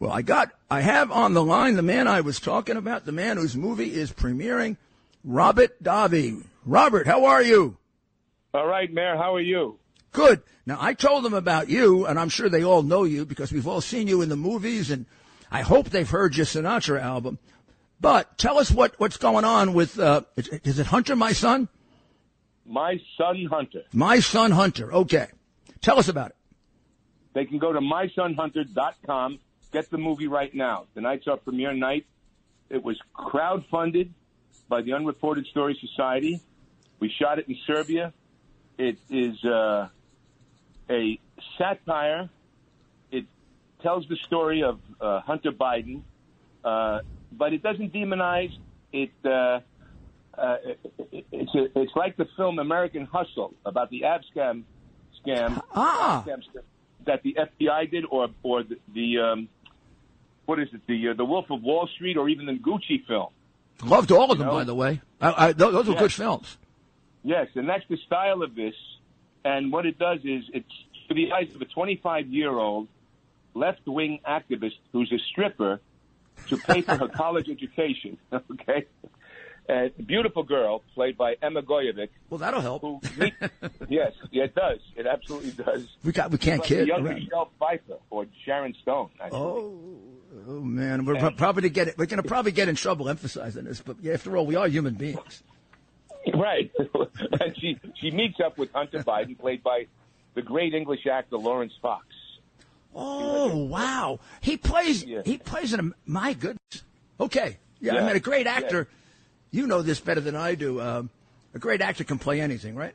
Well, I got, I have on the line the man I was talking about, the man whose movie is premiering, Robert Davi. Robert, how are you? All right, Mayor, how are you? Good. Now, I told them about you, and I'm sure they all know you because we've all seen you in the movies, and I hope they've heard your Sinatra album. But tell us what, what's going on with, uh, is, is it Hunter, my son? My son Hunter. My son Hunter. Okay. Tell us about it. They can go to mysonhunter.com get the movie right now. Tonight's our premiere night. It was crowdfunded by the Unreported Story Society. We shot it in Serbia. It is uh, a satire. It tells the story of uh, Hunter Biden, uh, but it doesn't demonize. It, uh, uh, it it's a, it's like the film American Hustle about the Abscam scam, Ah. scam that the FBI did, or or the, the um, what is it, the uh, the Wolf of Wall Street, or even the Gucci film. Loved all of them, You know? by the way. I, I, those were Yeah. good films. Yes, and that's the style of this. And what it does is it's to the eyes of a 25 year old left wing activist who's a stripper to pay for her college education. Okay. A beautiful girl played by Emma Gojkovic. Well, that'll help. Who, yes, yeah, it does. It absolutely does. We got, we can't kid the young around. Michelle Pfeiffer or Sharon Stone. Actually. Oh, oh man, we're pro- probably to get it. We're going to probably get in trouble emphasizing this, but yeah, after all, we are human beings. Right. and she she meets up with Hunter Biden, played by the great English actor Laurence Fox. Oh wow, he plays. Yeah. He plays in a. My goodness. Okay, yeah, I Yeah. mean a great actor. You know this better than I do. Um, a great actor can play anything, right?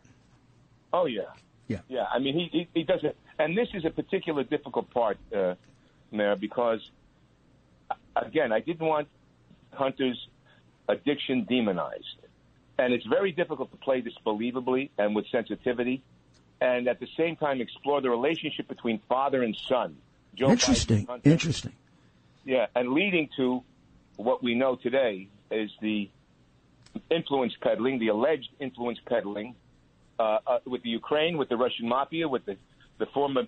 Oh yeah. Yeah. Yeah. I mean, he he, he does it, and this is a particular difficult part, uh, Mayor, because again, I didn't want Hunter's addiction demonized, and it's very difficult to play this believably and with sensitivity, and at the same time explore the relationship between father and son. Joe Interesting. Hunter. Interesting. Yeah, and leading to what we know today is the influence peddling, the alleged influence peddling uh, uh, with the Ukraine, with the Russian mafia, with the, the former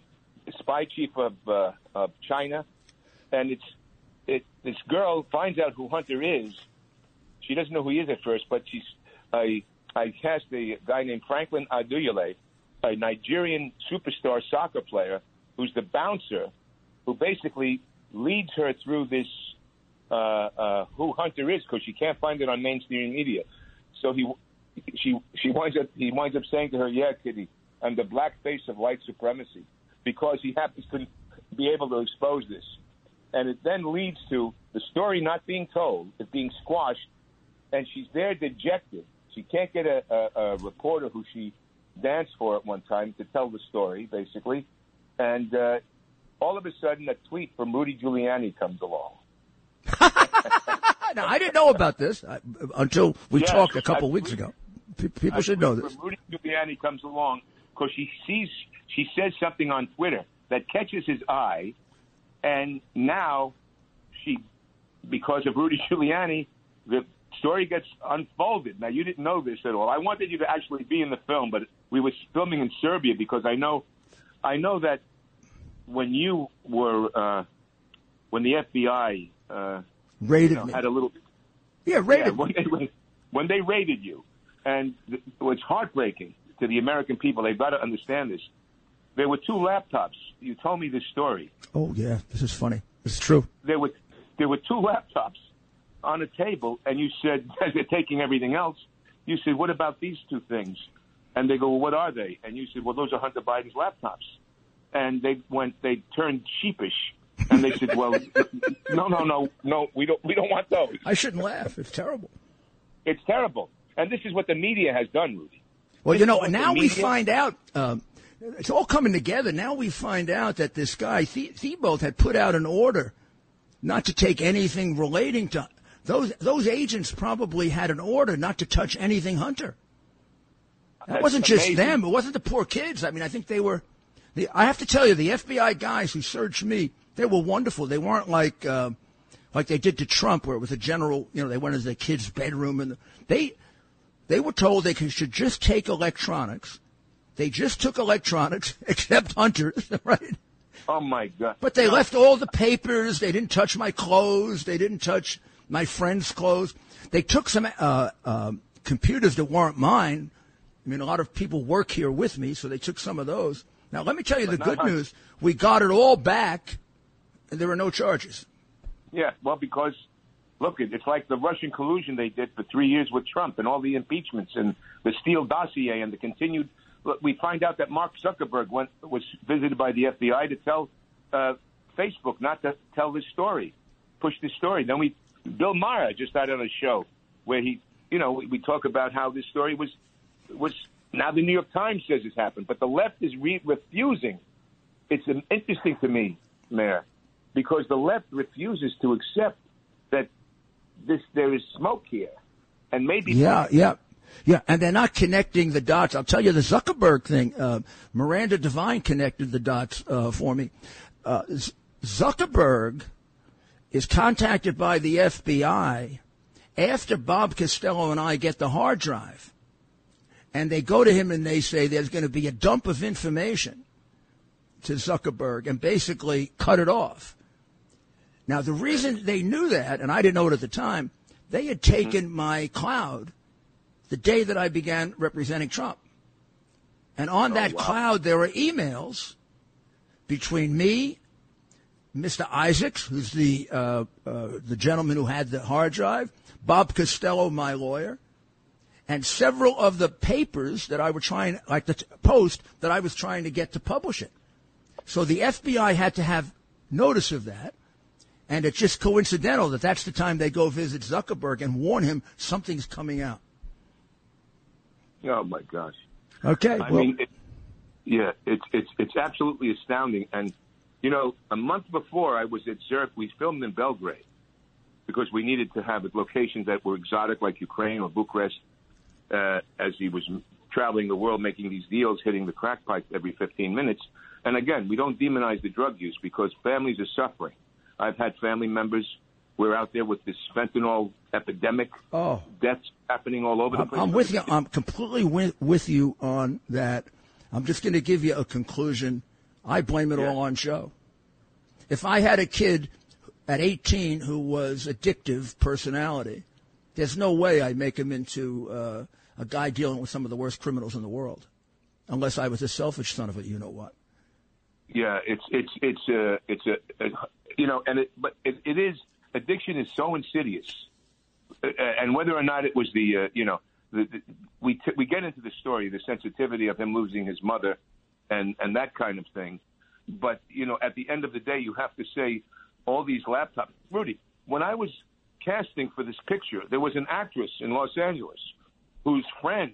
spy chief of, uh, of China, and it's it. This girl finds out who Hunter is. She doesn't know who he is at first, but she's I I cast a guy named Franklin Aduyale, a Nigerian superstar soccer player who's the bouncer, who basically leads her through this uh, uh, who Hunter is because she can't find it on mainstream media. So he, she, she winds up, he winds up saying to her, "Yeah, Kitty, I'm the black face of white supremacy," because he happens to be able to expose this, and it then leads to the story not being told, it being squashed, and she's there dejected. She can't get a, a, a reporter who she danced for at one time to tell the story, basically, and uh, all of a sudden, a tweet from Rudy Giuliani comes along. Now I didn't know about this I, until we Yes, talked a couple I- weeks ago. Pe- People should know this. Rudy Giuliani comes along because she sees, she says something on Twitter that catches his eye, and now she, because of Rudy Giuliani, the story gets unfolded. Now you didn't know this at all. I wanted you to actually be in the film, but we were filming in Serbia because I know, I know that when you were, uh, when the FBI uh, you know, me. had a little Yeah, yeah, when they when they raided you, and th- it's heartbreaking to the American people. They've got to understand this. There were two laptops. You told me this story. Oh yeah, this is funny. It's true. There were there were two laptops on a table, and you said they're taking everything else. You said, "What about these two things?" And they go, "Well, what are they?" And you said, "Well, those are Hunter Biden's laptops." And they went, they turned sheepish, and they said, "Well, no, no, no, no, we don't, we don't want those." I shouldn't laugh. It's terrible. It's terrible. And this is what the media has done, Rudy. Well, you know, now we find out. Um, it's all coming together. Now we find out that this guy The- Thibault had put out an order not to take anything relating to those those agents probably had an order not to touch anything Hunter. That That's wasn't just amazing. them. It wasn't the poor kids. I mean, I think they were. The, I have to tell you, the FBI guys who searched me, they were wonderful. They weren't like uh, like they did to Trump, where it was a general. You know, they went into the kid's bedroom and they they were told they should just take electronics. They just took electronics, except Hunter's, right? Oh my God! But they left all the papers. They didn't touch my clothes. They didn't touch my friend's clothes. They took some uh, uh, computers that weren't mine. I mean, a lot of people work here with me, so they took some of those. Now, let me tell you the good news. We got it all back, and there were no charges. Yeah, well, because look, it's like the Russian collusion they did for three years with Trump and all the impeachments and the Steele dossier and the continued. Look, we find out that Mark Zuckerberg went was visited by the FBI to tell uh, Facebook not to tell this story, push this story. Then we, Bill Maher just had on a show where he, you know, we, we talk about how this story was was now the New York Times says it's happened, but the left is re- refusing. It's interesting to me, Mayor, because the left refuses to accept that this there is smoke here, and maybe Yeah, yeah, yeah. And they're not connecting the dots. I'll tell you the Zuckerberg thing. Uh, Miranda Devine connected the dots uh, for me. Uh, Z- Zuckerberg is contacted by the FBI after Bob Costello and I get the hard drive. And they go to him and they say there's going to be a dump of information to Zuckerberg and basically cut it off. Now, the reason they knew that, and I didn't know it at the time, they had taken my cloud the day that I began representing Trump. And on that wow. cloud, there were emails between me, Mr. Isaacs, who's the uh, uh, the gentleman who had the hard drive, Bob Costello, my lawyer, and several of the papers that I were trying, like the t- Post, that I was trying to get to publish it. So the FBI had to have notice of that. And it's just coincidental that that's the time they go visit Zuckerberg and warn him something's coming out. Oh my gosh! Okay. I well, mean, it, yeah, it's it's it's absolutely astounding. And you know, a month before I was at Zurich, we filmed in Belgrade because we needed to have locations that were exotic, like Ukraine or Bucharest. Uh, as he was traveling the world, making these deals, hitting the crack pipe every 15 minutes. And again, we don't demonize the drug use because families are suffering. I've had family members. We're out there with this fentanyl epidemic. oh, Deaths happening all over the place. I'm with you. I'm completely with, with you on that. I'm just going to give you a conclusion. I blame it Yeah. all on Joe. If I had a kid at 18 who was addictive personality, there's no way I'd make him into uh, a guy dealing with some of the worst criminals in the world, unless I was a selfish son of a you know what. Yeah, it's it's it's a it's a, a you know, and it but it, it is addiction is so insidious, Uh, and whether or not it was the uh, you know the, the, we t- we get into the story, the sensitivity of him losing his mother, and and that kind of thing, but you know, at the end of the day, you have to say all these laptops. Rudy, when I was casting for this picture, there was an actress in Los Angeles whose friend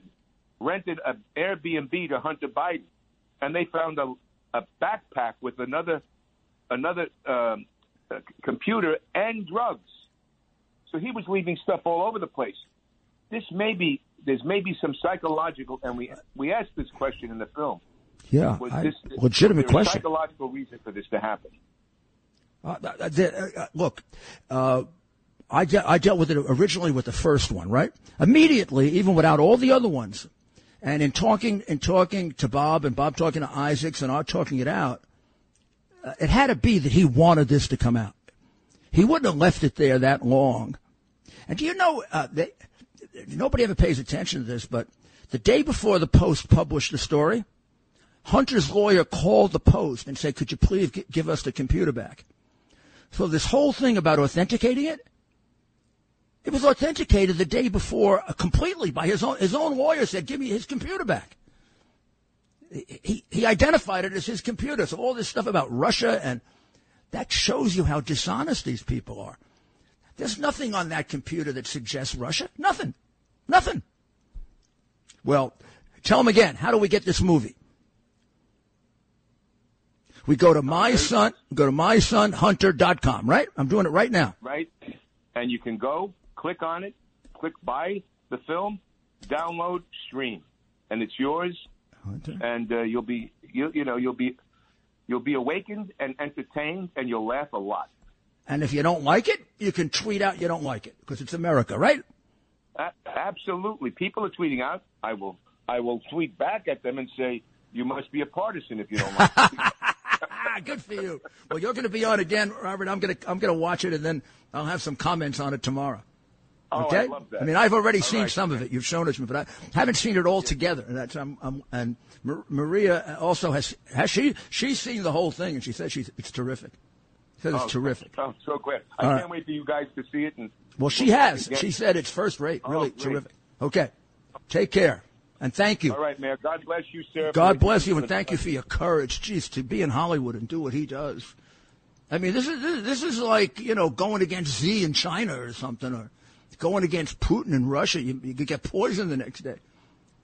rented an Airbnb to Hunter Biden, and they found a, a backpack with another another um, uh, computer and drugs. So he was leaving stuff all over the place. This may be there's maybe some psychological, and we we asked this question in the film. Yeah, Was I- this legitimate was question. Psychological reason for this to happen. Uh, uh, the- uh, look, uh, I, de- I dealt with it originally with the first one, right? Immediately, even without all the other ones, and in talking in talking to Bob and Bob talking to Isaacs and our talking it out, uh, it had to be that he wanted this to come out. He wouldn't have left it there that long. And do you know, uh, they, nobody ever pays attention to this, but the day before the Post published the story, Hunter's lawyer called the Post and said, "Could you please gi- give us the computer back?" So this whole thing about authenticating it, it was authenticated the day before uh, completely by his own his own lawyer said, "Give me his computer back." He, he identified it as his computer. So all this stuff about Russia and that shows you how dishonest these people are. There's nothing on that computer that suggests Russia. Nothing. Nothing. Well, tell him again. How do we get this movie? We go to my son, go to mysonhunter.com, right? I'm doing it right now. Right? And you can go, click on it, click buy the film, download, stream, and it's yours. Hunter. And uh, you'll be, you, you know, you'll be, you'll be awakened and entertained, and you'll laugh a lot. And if you don't like it, you can tweet out you don't like it because it's America, right? A- absolutely, people are tweeting out. I will, I will tweet back at them and say, "You must be a partisan if you don't like." it. Good for you. Well, you're going to be on again, Robert. I'm going to I'm going to watch it and then I'll have some comments on it tomorrow. Oh, Okay. I love that. I mean, I've already All seen right. some of it. You've shown it to me, but I haven't seen it all together. And that's I'm, I'm, and Mar- Maria also has has she she's seen the whole thing and she says she's it's terrific. She says Oh, it's terrific. Oh, so glad. I All can't right. wait for you guys to see it. And Well, she has. She said it's first rate. Oh, Really great. terrific. Okay. Take care and thank you. All right, Mayor. God bless you, sir. God bless you and thank you for your courage. Jeez, to be in Hollywood and do what he does. I mean, this is this, this is like you know going against Z in China or something, or going against Putin in Russia. You, you could get poisoned the next day.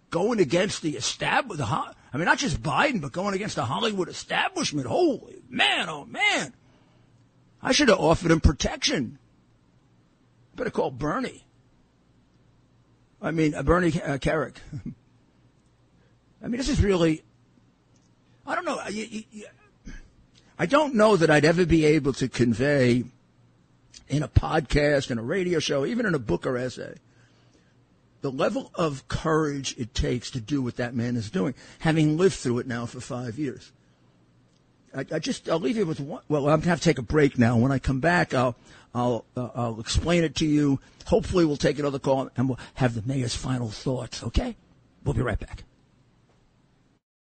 Going against the establishment, I mean, not just Biden, but going against the Hollywood establishment. Holy man, oh man! I should have offered him protection. Better call Bernie. I mean, uh, Bernie uh, Kerik. I mean, this is really. I don't know. I don't know that I'd ever be able to convey in a podcast, in a radio show, even in a book or essay, the level of courage it takes to do what that man is doing, having lived through it now for five years. I, I just I'll leave you with one. Well, I'm gonna have to take a break now. When I come back, I'll I'll uh, I'll explain it to you. Hopefully, we'll take another call and we'll have the mayor's final thoughts. Okay, we'll be right back.